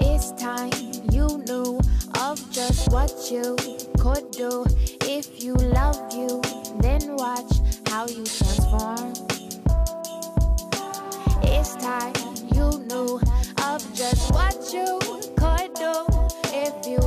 It's time you knew of just what you could do. If you love you, then watch how you transform. It's time you knew of just what you could do. If you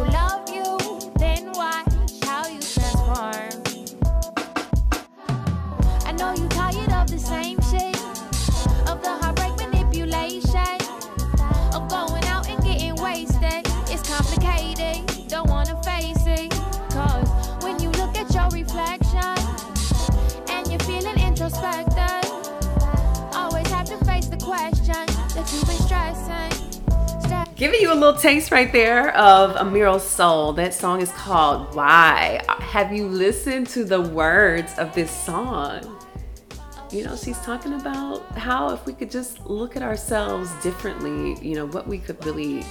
Giving you a little taste right there of Eimaral Sol. That song is called Why. Have you listened to the words of this song? You know, she's talking about how if we could just look at ourselves differently, you know, what we could really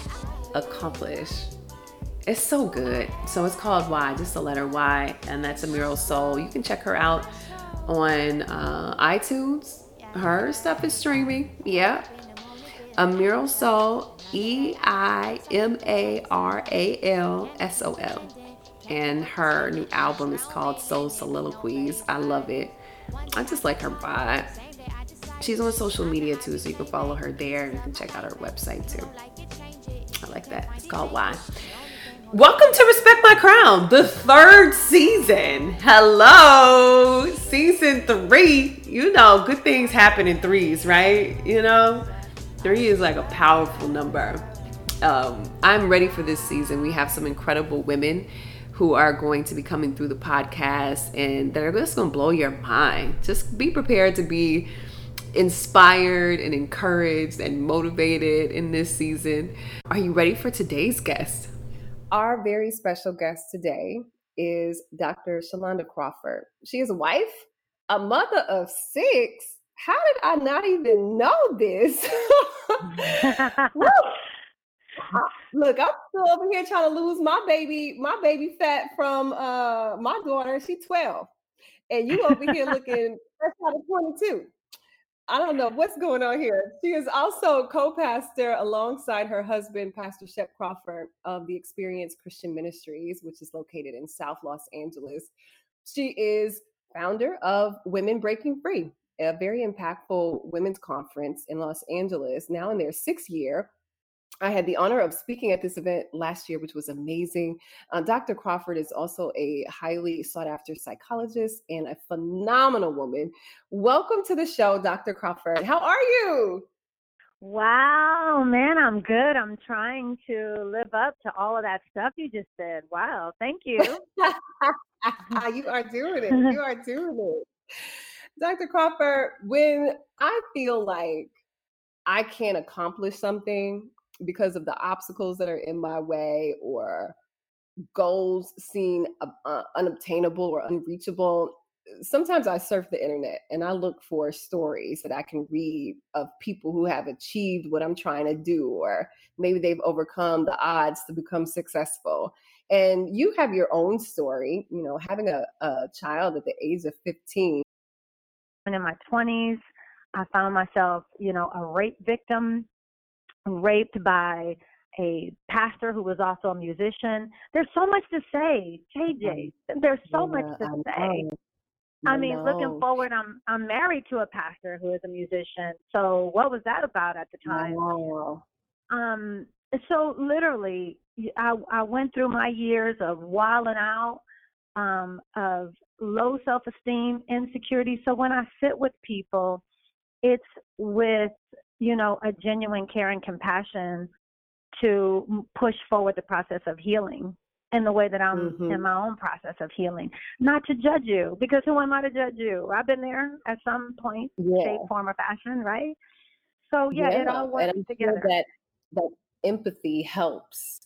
accomplish. It's so good. So it's called Why, just the letter Y, and that's Eimaral Sol. You can check her out on uh, iTunes. Her stuff is streaming. Yeah. Eimaral Sol, E I M A R A L S O L. And her new album is called Soul Soliloquies. I love it. I just like her vibe. She's on social media too, so you can follow her there and you can check out her website too. I like that. It's called Why. Welcome to Respect My Crown, the third season. Hello, season three. You know, good things happen in threes, right? You know, three is like a powerful number. Um, I'm ready for this season. We have some incredible women who are going to be coming through the podcast and they're just going to blow your mind. Just be prepared to be inspired and encouraged and motivated in this season. Are you ready for today's guest? Our very special guest today is Dr. Shalonda Crawford. She is a wife, a mother of six. How did I not even know this? Look, I'm still over here trying to lose my baby, my baby fat from uh my daughter. She's 12. And you over here looking fresh out of 22. I don't know what's going on here. She is also co-pastor alongside her husband, Pastor Shep Crawford of the Experience Christian Ministries, which is located in South Los Angeles. She is founder of Women Breaking Free, a very impactful women's conference in Los Angeles, now in their sixth year. I had the honor of speaking at this event last year, which was amazing. Uh, Dr. Crawford is also a highly sought after psychologist and a phenomenal woman. Welcome to the show, Dr. Crawford. How are you? Wow, man, I'm good. I'm trying to live up to all of that stuff you just said. Wow, thank you. you are doing it. You are doing it. Dr. Crawford, when I feel like I can't accomplish something because of the obstacles that are in my way or goals seen uh, uh, unobtainable or unreachable sometimes i surf the internet and i look for stories that i can read of people who have achieved what i'm trying to do or maybe they've overcome the odds to become successful and you have your own story you know having a, a child at the age of 15 And in my 20s, I found myself, you know, a rape victim, raped by a pastor who was also a musician. There's so much to say, JJ. There's so much to say. I mean, looking forward, I'm I'm married to a pastor who is a musician. So what was that about at the time? Um, so literally, I I went through my years of wilding out, um, of low self-esteem, insecurity. So when I sit with people, it's with you know a genuine care and compassion to push forward the process of healing in the way that I'm Mhm. in my own process of healing. Not to judge you, because who am I to judge you? I've been there at some point, Yeah. shape, form, or fashion, right? So yeah, it all works I'm sure together. that that empathy helps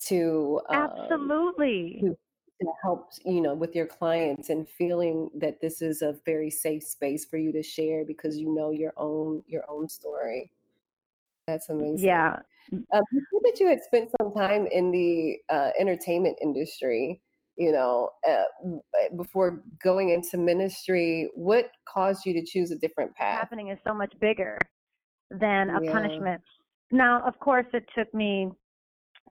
to um, Absolutely. to, to help you know with your clients and feeling that this is a very safe space for you to share because you know your own your own story. That's amazing. Yeah. Um, you said that you had spent some time in the uh, entertainment industry. You know, uh, uh, before going into ministry, what caused you to choose a different path? Happening is so much bigger than a Yeah. punishment now, of course, it took me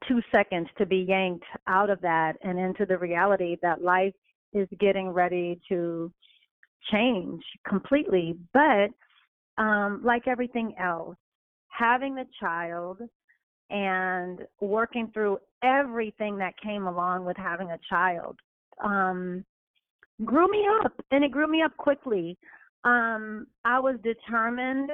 two seconds to be yanked out of that and into the reality that life is getting ready to change completely. But um, like everything else, having the child and working through everything that came along with having a child um, grew me up, and it grew me up quickly. Um, I was determined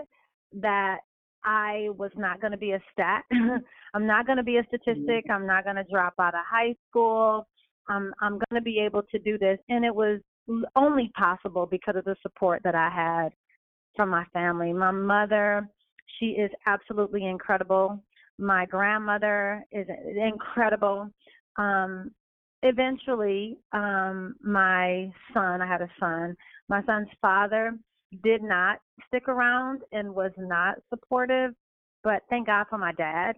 that I was not going to be a stat. I'm not going to be a statistic. I'm not going to drop out of high school. I'm I'm going to be able to do this, and it was only possible because of the support that I had from my family. My mother, she is absolutely incredible. My grandmother is incredible. Um, eventually, um, my son, I had a son, my son's father did not stick around and was not supportive, but thank God for my dad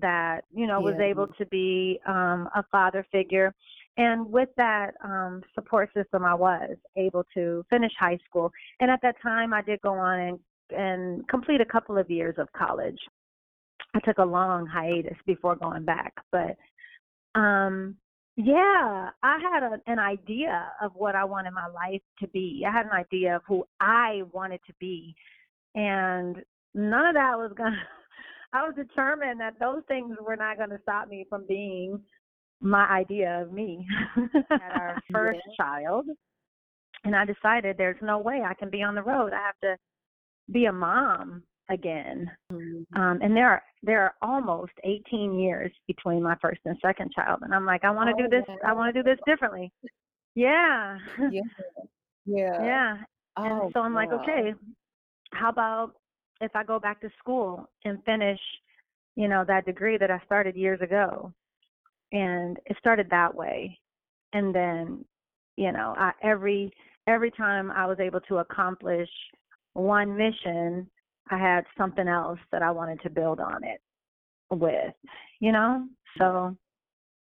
that, you know, was able to be um, a father figure. And with that um, support system, I was able to finish high school. And at that time, I did go on and, and complete a couple of years of college. I took a long hiatus before going back, but um, yeah, I had a, an idea of what I wanted my life to be. I had an idea of who I wanted to be, and none of that was gonna. I was determined that those things were not going to stop me from being my idea of me. Had our first yeah. child, and I decided there's no way I can be on the road. I have to be a mom again. Mm-hmm. Um, and there are there are almost 18 years between my first and second child, and I'm like, I want to oh, do this. I want to do this differently. Yeah. Yeah. Yeah. yeah. And oh, so I'm wow. like, okay, how about if I go back to school and finish, you know, that degree that I started years ago? And it started that way. And then, you know, I, every every time I was able to accomplish one mission, I had something else that I wanted to build on it with, you know? So,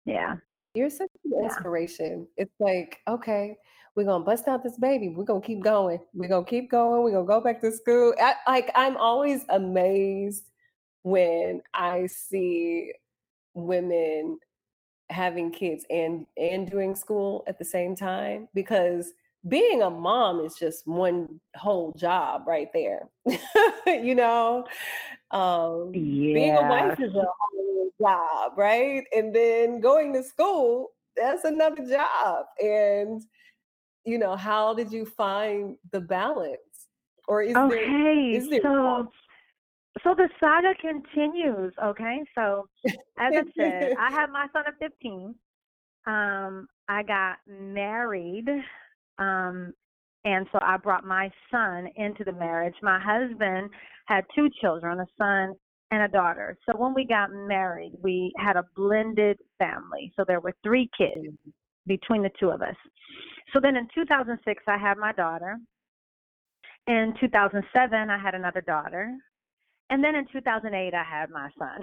yeah. You're such an inspiration. It's like, okay, we're gonna bust out this baby. We're gonna keep going. We're gonna keep going. We're gonna go back to school. I, like I'm always amazed when I see women having kids and and doing school at the same time because being a mom is just one whole job right there. you know, um, yeah. being a wife is a whole job, right? And then going to school, that's another job. And, you know, how did you find the balance? Or is okay, there, is there so so the saga continues, okay? So as I said, I had my son at 15. Um, I got married um, and so I brought my son into the marriage. My husband had two children, a son and a daughter. So when we got married, we had a blended family. So there were three kids between the two of us. So then in 2006, I had my daughter. In 2007, I had another daughter. And then in 2008, I had my son.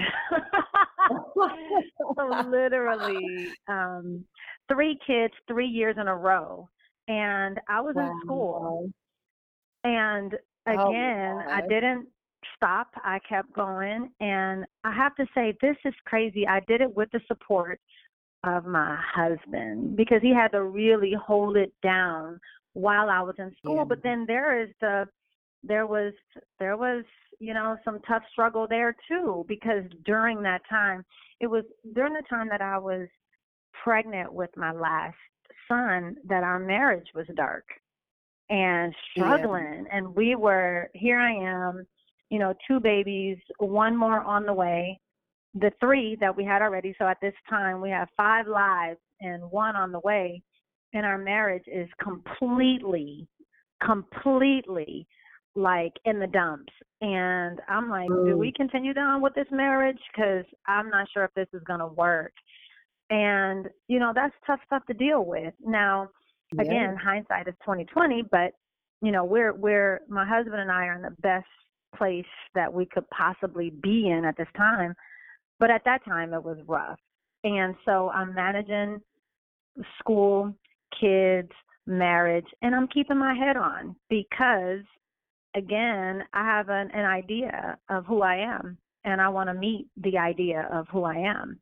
so literally, um, three kids, three years in a row and I was wow. in school. And oh, again, oh, I didn't stop. I kept going. And I have to say, this is crazy. I did it with the support of my husband because he had to really hold it down while I was in school. Yeah. But then there is the, there was, there was, you know, some tough struggle there too because during that time, it was during the time that I was pregnant with my last son that our marriage was dark and struggling yeah. and we were here I am, you know, two babies, one more on the way, the three that we had already. So at this time we have five lives and one on the way and our marriage is completely completely like in the dumps and i'm like mm. do we continue on with this marriage because i'm not sure if this is going to work and, you know, that's tough stuff to deal with. Now, yeah. again, hindsight is twenty twenty, but you know, we're we're my husband and I are in the best place that we could possibly be in at this time. But at that time it was rough. And so I'm managing school, kids, marriage, and I'm keeping my head on because again, I have an, an idea of who I am and I want to meet the idea of who I am.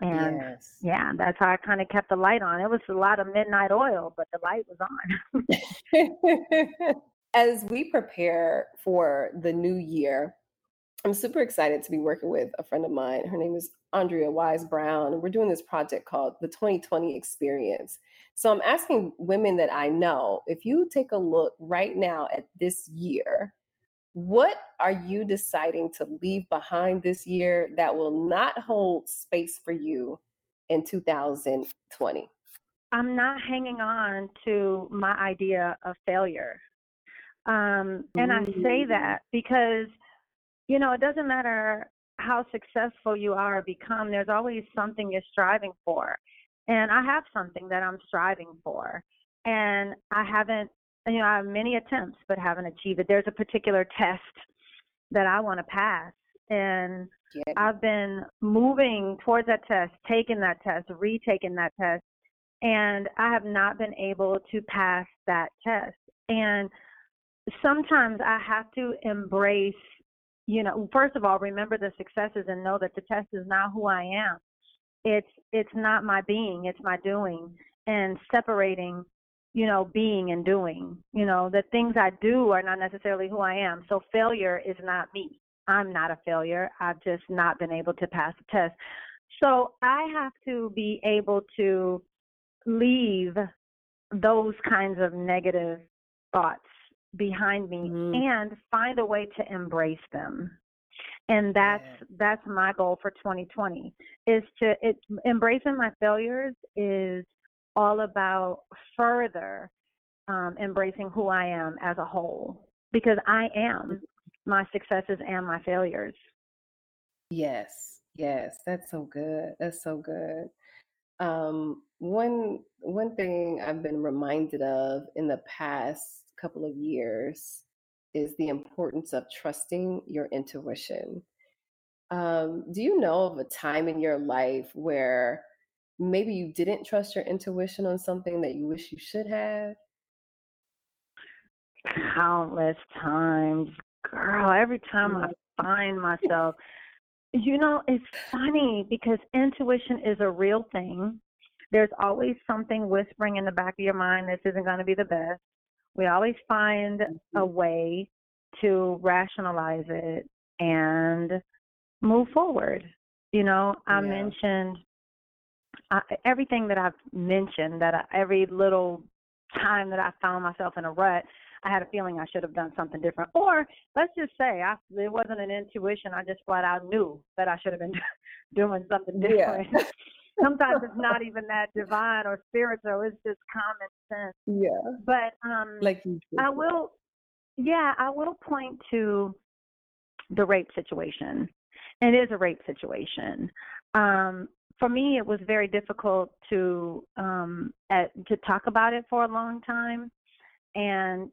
And Yes. yeah, that's how I kind of kept the light on. It was a lot of midnight oil, but the light was on. As we prepare for the new year, I'm super excited to be working with a friend of mine. Her name is Andrea Wise Brown, and we're doing this project called the 2020 Experience. So I'm asking women that I know if you take a look right now at this year, what are you deciding to leave behind this year that will not hold space for you in 2020? I'm not hanging on to my idea of failure. Um, and I say Mm. that because, you know, it doesn't matter how successful you are or become, there's always something you're striving for. And I have something that I'm striving for. And I haven't, you know, I have many attempts, but haven't achieved it. There's a particular test that I want to pass. And Yeah. I've been moving towards that test, taking that test, retaking that test, and I have not been able to pass that test. And sometimes I have to embrace, you know, first of all, remember the successes and know that the test is not who I am. It's it's not my being, it's my doing. And separating, you know, being and doing. You know, the things I do are not necessarily who I am. So failure is not me. I'm not a failure. I've just not been able to pass the test. So I have to be able to leave those kinds of negative thoughts behind me Mhm. and find a way to embrace them. And that's Yeah. that's my goal for 2020 is to it embracing my failures is all about further um, embracing who I am as a whole because I am my successes and my failures. Yes, yes, that's so good. That's so good. Um, one one thing I've been reminded of in the past couple of years is the importance of trusting your intuition. Um, do you know of a time in your life where maybe you didn't trust your intuition on something that you wish you should have? Countless times, girl. Every time I mm. find myself, you know, it's funny because intuition is a real thing. There's always something whispering in the back of your mind this isn't going to be the best. We always find a mm-hmm. way to rationalize it and move forward. You know, I Yeah. mentioned I, everything that I've mentioned, that I, every little time that I found myself in a rut, I had a feeling I should have done something different. Or let's just say I, it wasn't an intuition. I just flat out knew that I should have been doing something Yeah. different. Sometimes it's not even that divine or spiritual. It's just common sense. Yeah, But um, like I will, yeah, I will point to the rape situation. It is a rape situation. Um, for me, it was very difficult to um, at, to talk about it for a long time, and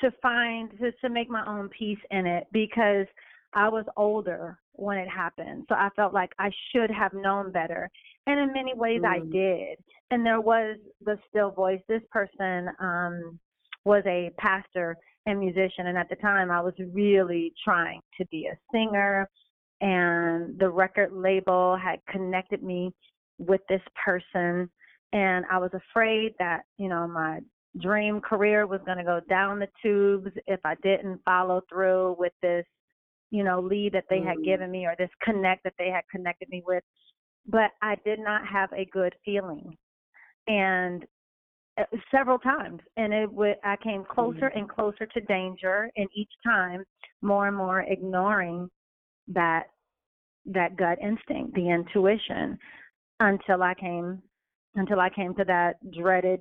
to find to, to make my own peace in it because I was older when it happened, so I felt like I should have known better. And in many ways, I Mm. did. And there was the still voice. This person um, was a pastor and musician, and at the time, I was really trying to be a singer. And the record label had connected me with this person, and I was afraid that you know my dream career was going to go down the tubes if I didn't follow through with this, you know, lead that they had Mm. given me or this connect that they had connected me with. But I did not have a good feeling, and uh, several times, and it would I came closer and closer to danger, and each time more and more ignoring that that gut instinct, the intuition, until I came until I came to that dreaded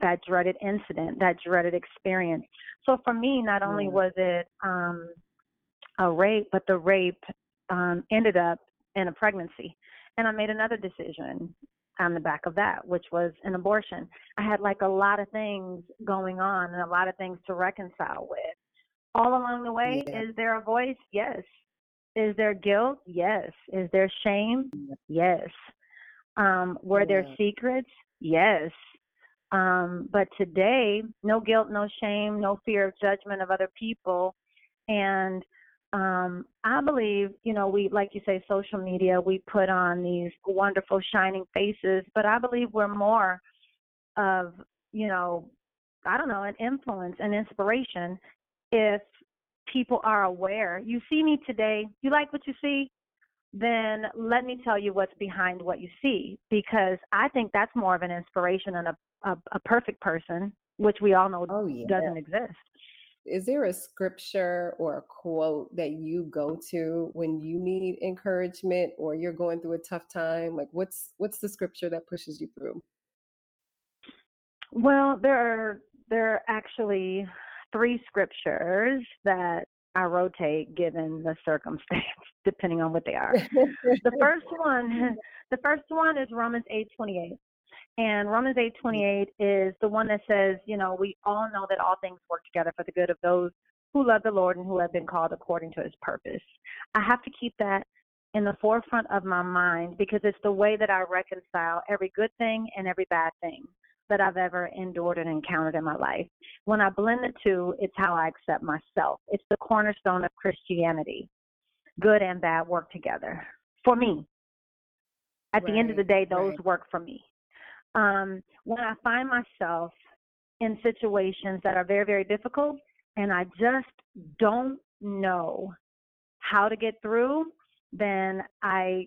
that dreaded incident, that dreaded experience. So for me, not only was it um, a rape, but the rape um, ended up in a pregnancy, and I made another decision on the back of that, which was an abortion. I had like a lot of things going on and a lot of things to reconcile with. All along the way, Yeah. is there a voice? Yes. Is there guilt? Yes. Is there shame? Yes. Um, were there secrets? Yes. Um, but today, no guilt, no shame, no fear of judgment of other people. And um, I believe, you know, we, like you say, social media, we put on these wonderful, shining faces, but I believe we're more of, you know, I don't know, an influence, an inspiration if people are aware. You see me today, you like what you see? Then let me tell you what's behind what you see, because I think that's more of an inspiration than a, a, a perfect person, which we all know Oh, yeah. doesn't exist. Is there a scripture or a quote that you go to when you need encouragement or you're going through a tough time? Like what's what's the scripture that pushes you through? Well, there are there are actually three scriptures that I rotate given the circumstance, depending on what they are. The first one, the first one is Romans eight twenty eight. And Romans eight mm-hmm. twenty eight is the one that says, you know, we all know that all things work together for the good of those who love the Lord and who have been called according to his purpose. I have to keep that in the forefront of my mind because it's the way that I reconcile every good thing and every bad thing that I've ever endured and encountered in my life. When I blend the two, it's how I accept myself. It's the cornerstone of Christianity. Good and bad work together for me. At the end of the day, those right. work for me. Um, when I find myself in situations that are very, very difficult and I just don't know how to get through, then I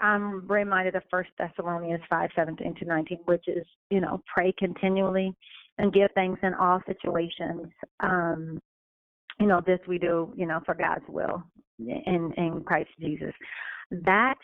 I'm reminded of First Thessalonians five seventeen to nineteen, which is you know pray continually and give thanks in all situations. Um, you know this we do you know for God's will in in Christ Jesus. That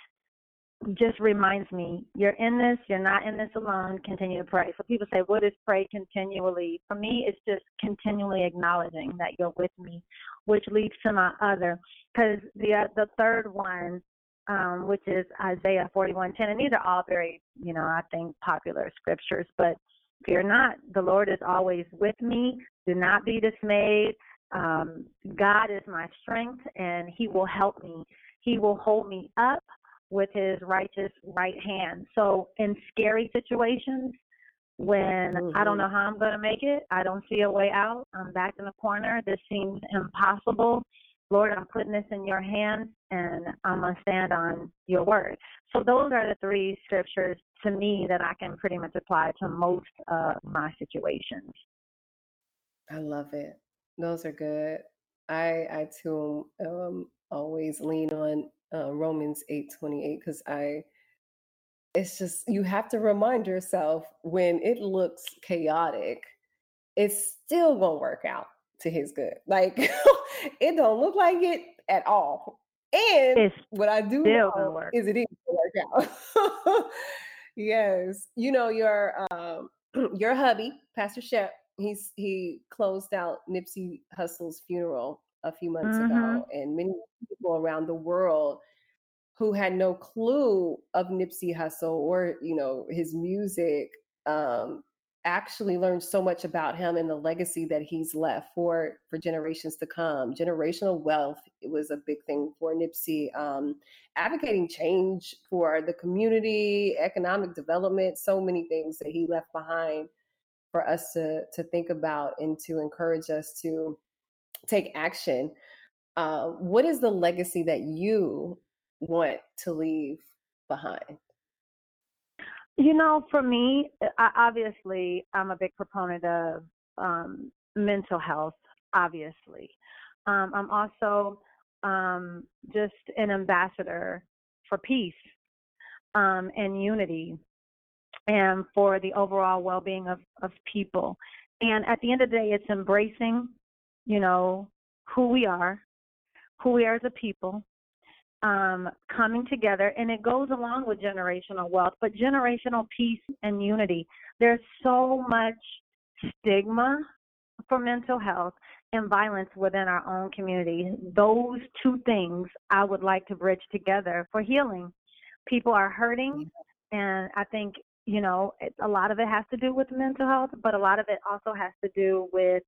just reminds me you're in this, you're not in this alone. Continue to pray. So people say, "What is pray continually?" For me, it's just continually acknowledging that you're with me, which leads to my other. Because the uh, the third one, um, which is Isaiah 41:10, and these are all very, you know, I think popular scriptures. But fear not, the Lord is always with me. Do not be dismayed. Um, God is my strength, and He will help me. He will hold me up with his righteous right hand. So in scary situations, when I don't Mhm. know how I'm going to make it, I don't see a way out, I'm back in the corner, this seems impossible. Lord, I'm putting this in your hands and I'm going to stand on your word. So those are the three scriptures to me that I can pretty much apply to most of my situations. I love it. Those are good. I I too um always lean on uh, Romans 8:28 because I it's just you have to remind yourself when it looks chaotic, it's still gonna work out to his good. Like it don't look like it at all. And It's what I do know is it is work out. yes. You know, your um your hubby, Pastor Shep, he's he closed out Nipsey Hussle's funeral a few months Mhm. ago, and many people around the world who had no clue of Nipsey Hussle or you know his music um, actually learned so much about him and the legacy that he's left for for generations to come. Generational wealth it was a big thing for Nipsey. Um, advocating change for the community, economic development, so many things that he left behind for us to to think about and to encourage us to take action. Uh, what is the legacy that you want to leave behind? You know, for me, I, obviously, I'm a big proponent of um, mental health. Obviously, um, I'm also um, just an ambassador for peace um, and unity, and for the overall well-being of of people. And at the end of the day, it's embracing, you know, who we are, who we are as a people, um, coming together, and it goes along with generational wealth, but generational peace and unity. There's so much stigma for mental health and violence within our own community. Those two things I would like to bridge together for healing. People are hurting, and I think you know a lot of it has to do with mental health, but a lot of it also has to do with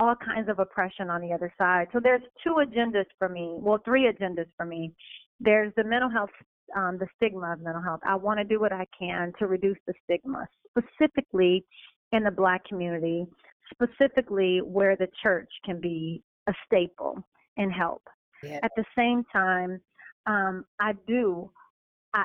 all kinds of oppression on the other side. So there's two agendas for me. Well, three agendas for me. There's the mental health, um, the stigma of mental health. I want to do what I can to reduce the stigma, specifically in the Black community, specifically where the church can be a staple and help. Yeah. At the same time, um, I do. I,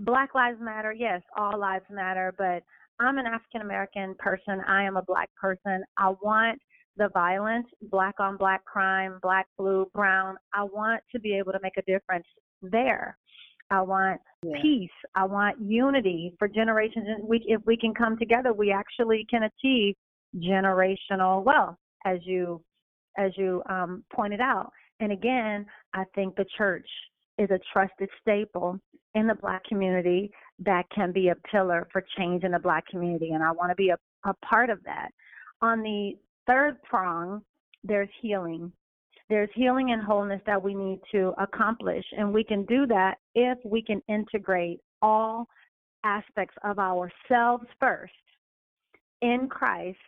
Black Lives Matter, yes, all lives matter, but I'm an African American person. I am a black person. I want the violence, black on black crime, black, blue, brown. I want to be able to make a difference there. I want yeah. peace. I want unity for generations. And we, if we can come together, we actually can achieve generational wealth, as you as you um, pointed out. And again, I think the church is a trusted staple in the black community that can be a pillar for change in the black community. And I want to be a, a part of that. On the third prong, there's healing. There's healing and wholeness that we need to accomplish. And we can do that if we can integrate all aspects of ourselves first in Christ.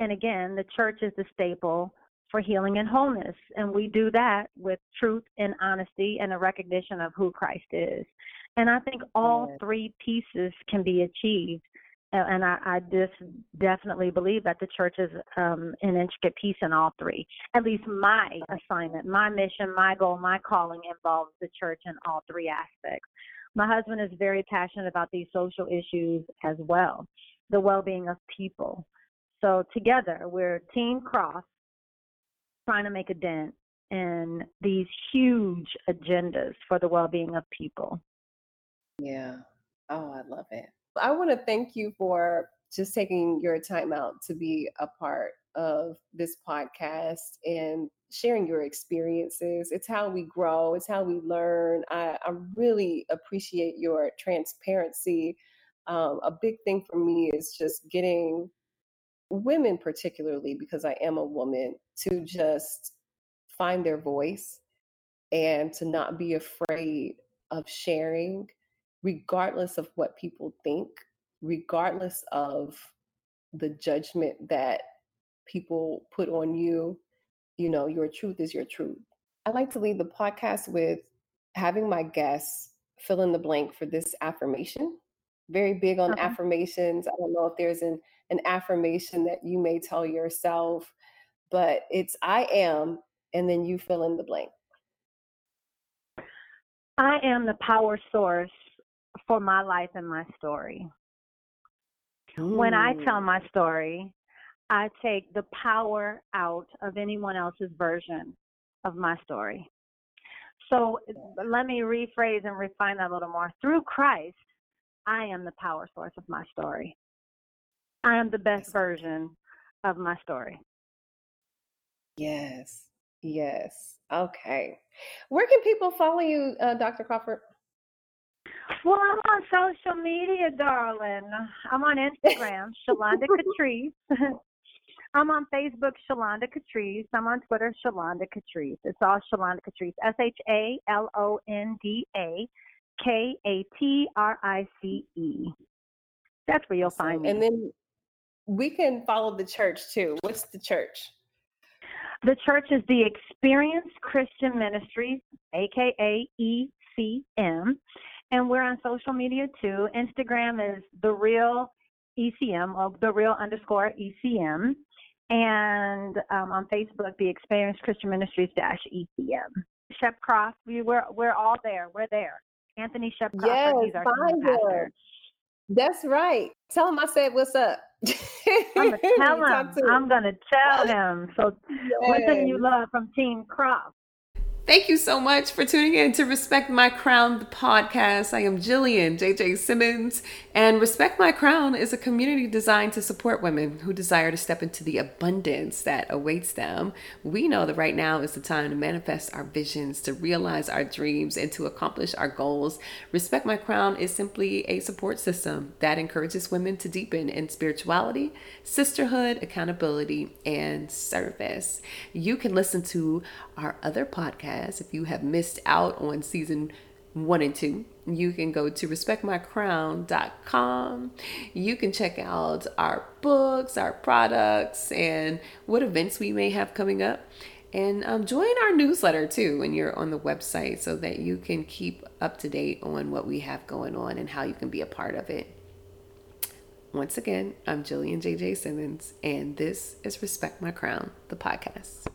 And again, the church is the staple for healing and wholeness. And we do that with truth and honesty and a recognition of who Christ is. And I think all three pieces can be achieved and I, I just definitely believe that the church is um, an intricate piece in all three. At least my assignment, my mission, my goal, my calling involves the church in all three aspects. My husband is very passionate about these social issues as well, the well-being of people. So together, we're Team Cross, trying to make a dent in these huge agendas for the well-being of people. Yeah. Oh, I love it. I want to thank you for just taking your time out to be a part of this podcast and sharing your experiences. It's how we grow, it's how we learn. I, I really appreciate your transparency. Um, a big thing for me is just getting women, particularly because I am a woman, to just find their voice and to not be afraid of sharing regardless of what people think, regardless of the judgment that people put on you, you know, your truth is your truth. I like to leave the podcast with having my guests fill in the blank for this affirmation. Very big on uh-huh. affirmations. I don't know if there's an, an affirmation that you may tell yourself, but it's I am, and then you fill in the blank. I am the power source for my life and my story. Ooh. When I tell my story, I take the power out of anyone else's version of my story. So let me rephrase and refine that a little more. Through Christ, I am the power source of my story. I am the best version of my story. Yes, yes. Okay. Where can people follow you, uh, Dr. Crawford? Well, I'm on social media, darling. I'm on Instagram, Shalonda Katrice. I'm on Facebook, Shalonda Katrice. I'm on Twitter, Shalonda Katrice. It's all Shalonda Katrice. S H A L O N D A K A T R I C E. That's where you'll find me. And then we can follow the church too. What's the church? The church is the Experience Christian Ministries, aka ECM and we're on social media too. Instagram is the real ECM or the real underscore ECM, and um, on Facebook, the Experience Christian Ministries dash ECM. Shep Cross, we we're we're all there. We're there. Anthony Shep Cross, yes, he's our pastor. That's right. Tell him I said what's up. I'm gonna tell him. I'm gonna tell him. So, yes. thing you love from Team Cross. Thank you so much for tuning in to Respect My Crown, the podcast. I am Jillian JJ Simmons, and Respect My Crown is a community designed to support women who desire to step into the abundance that awaits them. We know that right now is the time to manifest our visions, to realize our dreams, and to accomplish our goals. Respect My Crown is simply a support system that encourages women to deepen in spirituality, sisterhood, accountability, and service. You can listen to our other podcasts podcast. If you have missed out on season one and two, you can go to respectmycrown.com. You can check out our books, our products, and what events we may have coming up. And um, join our newsletter too when you're on the website so that you can keep up to date on what we have going on and how you can be a part of it. Once again, I'm Jillian JJ Simmons, and this is Respect My Crown, the podcast.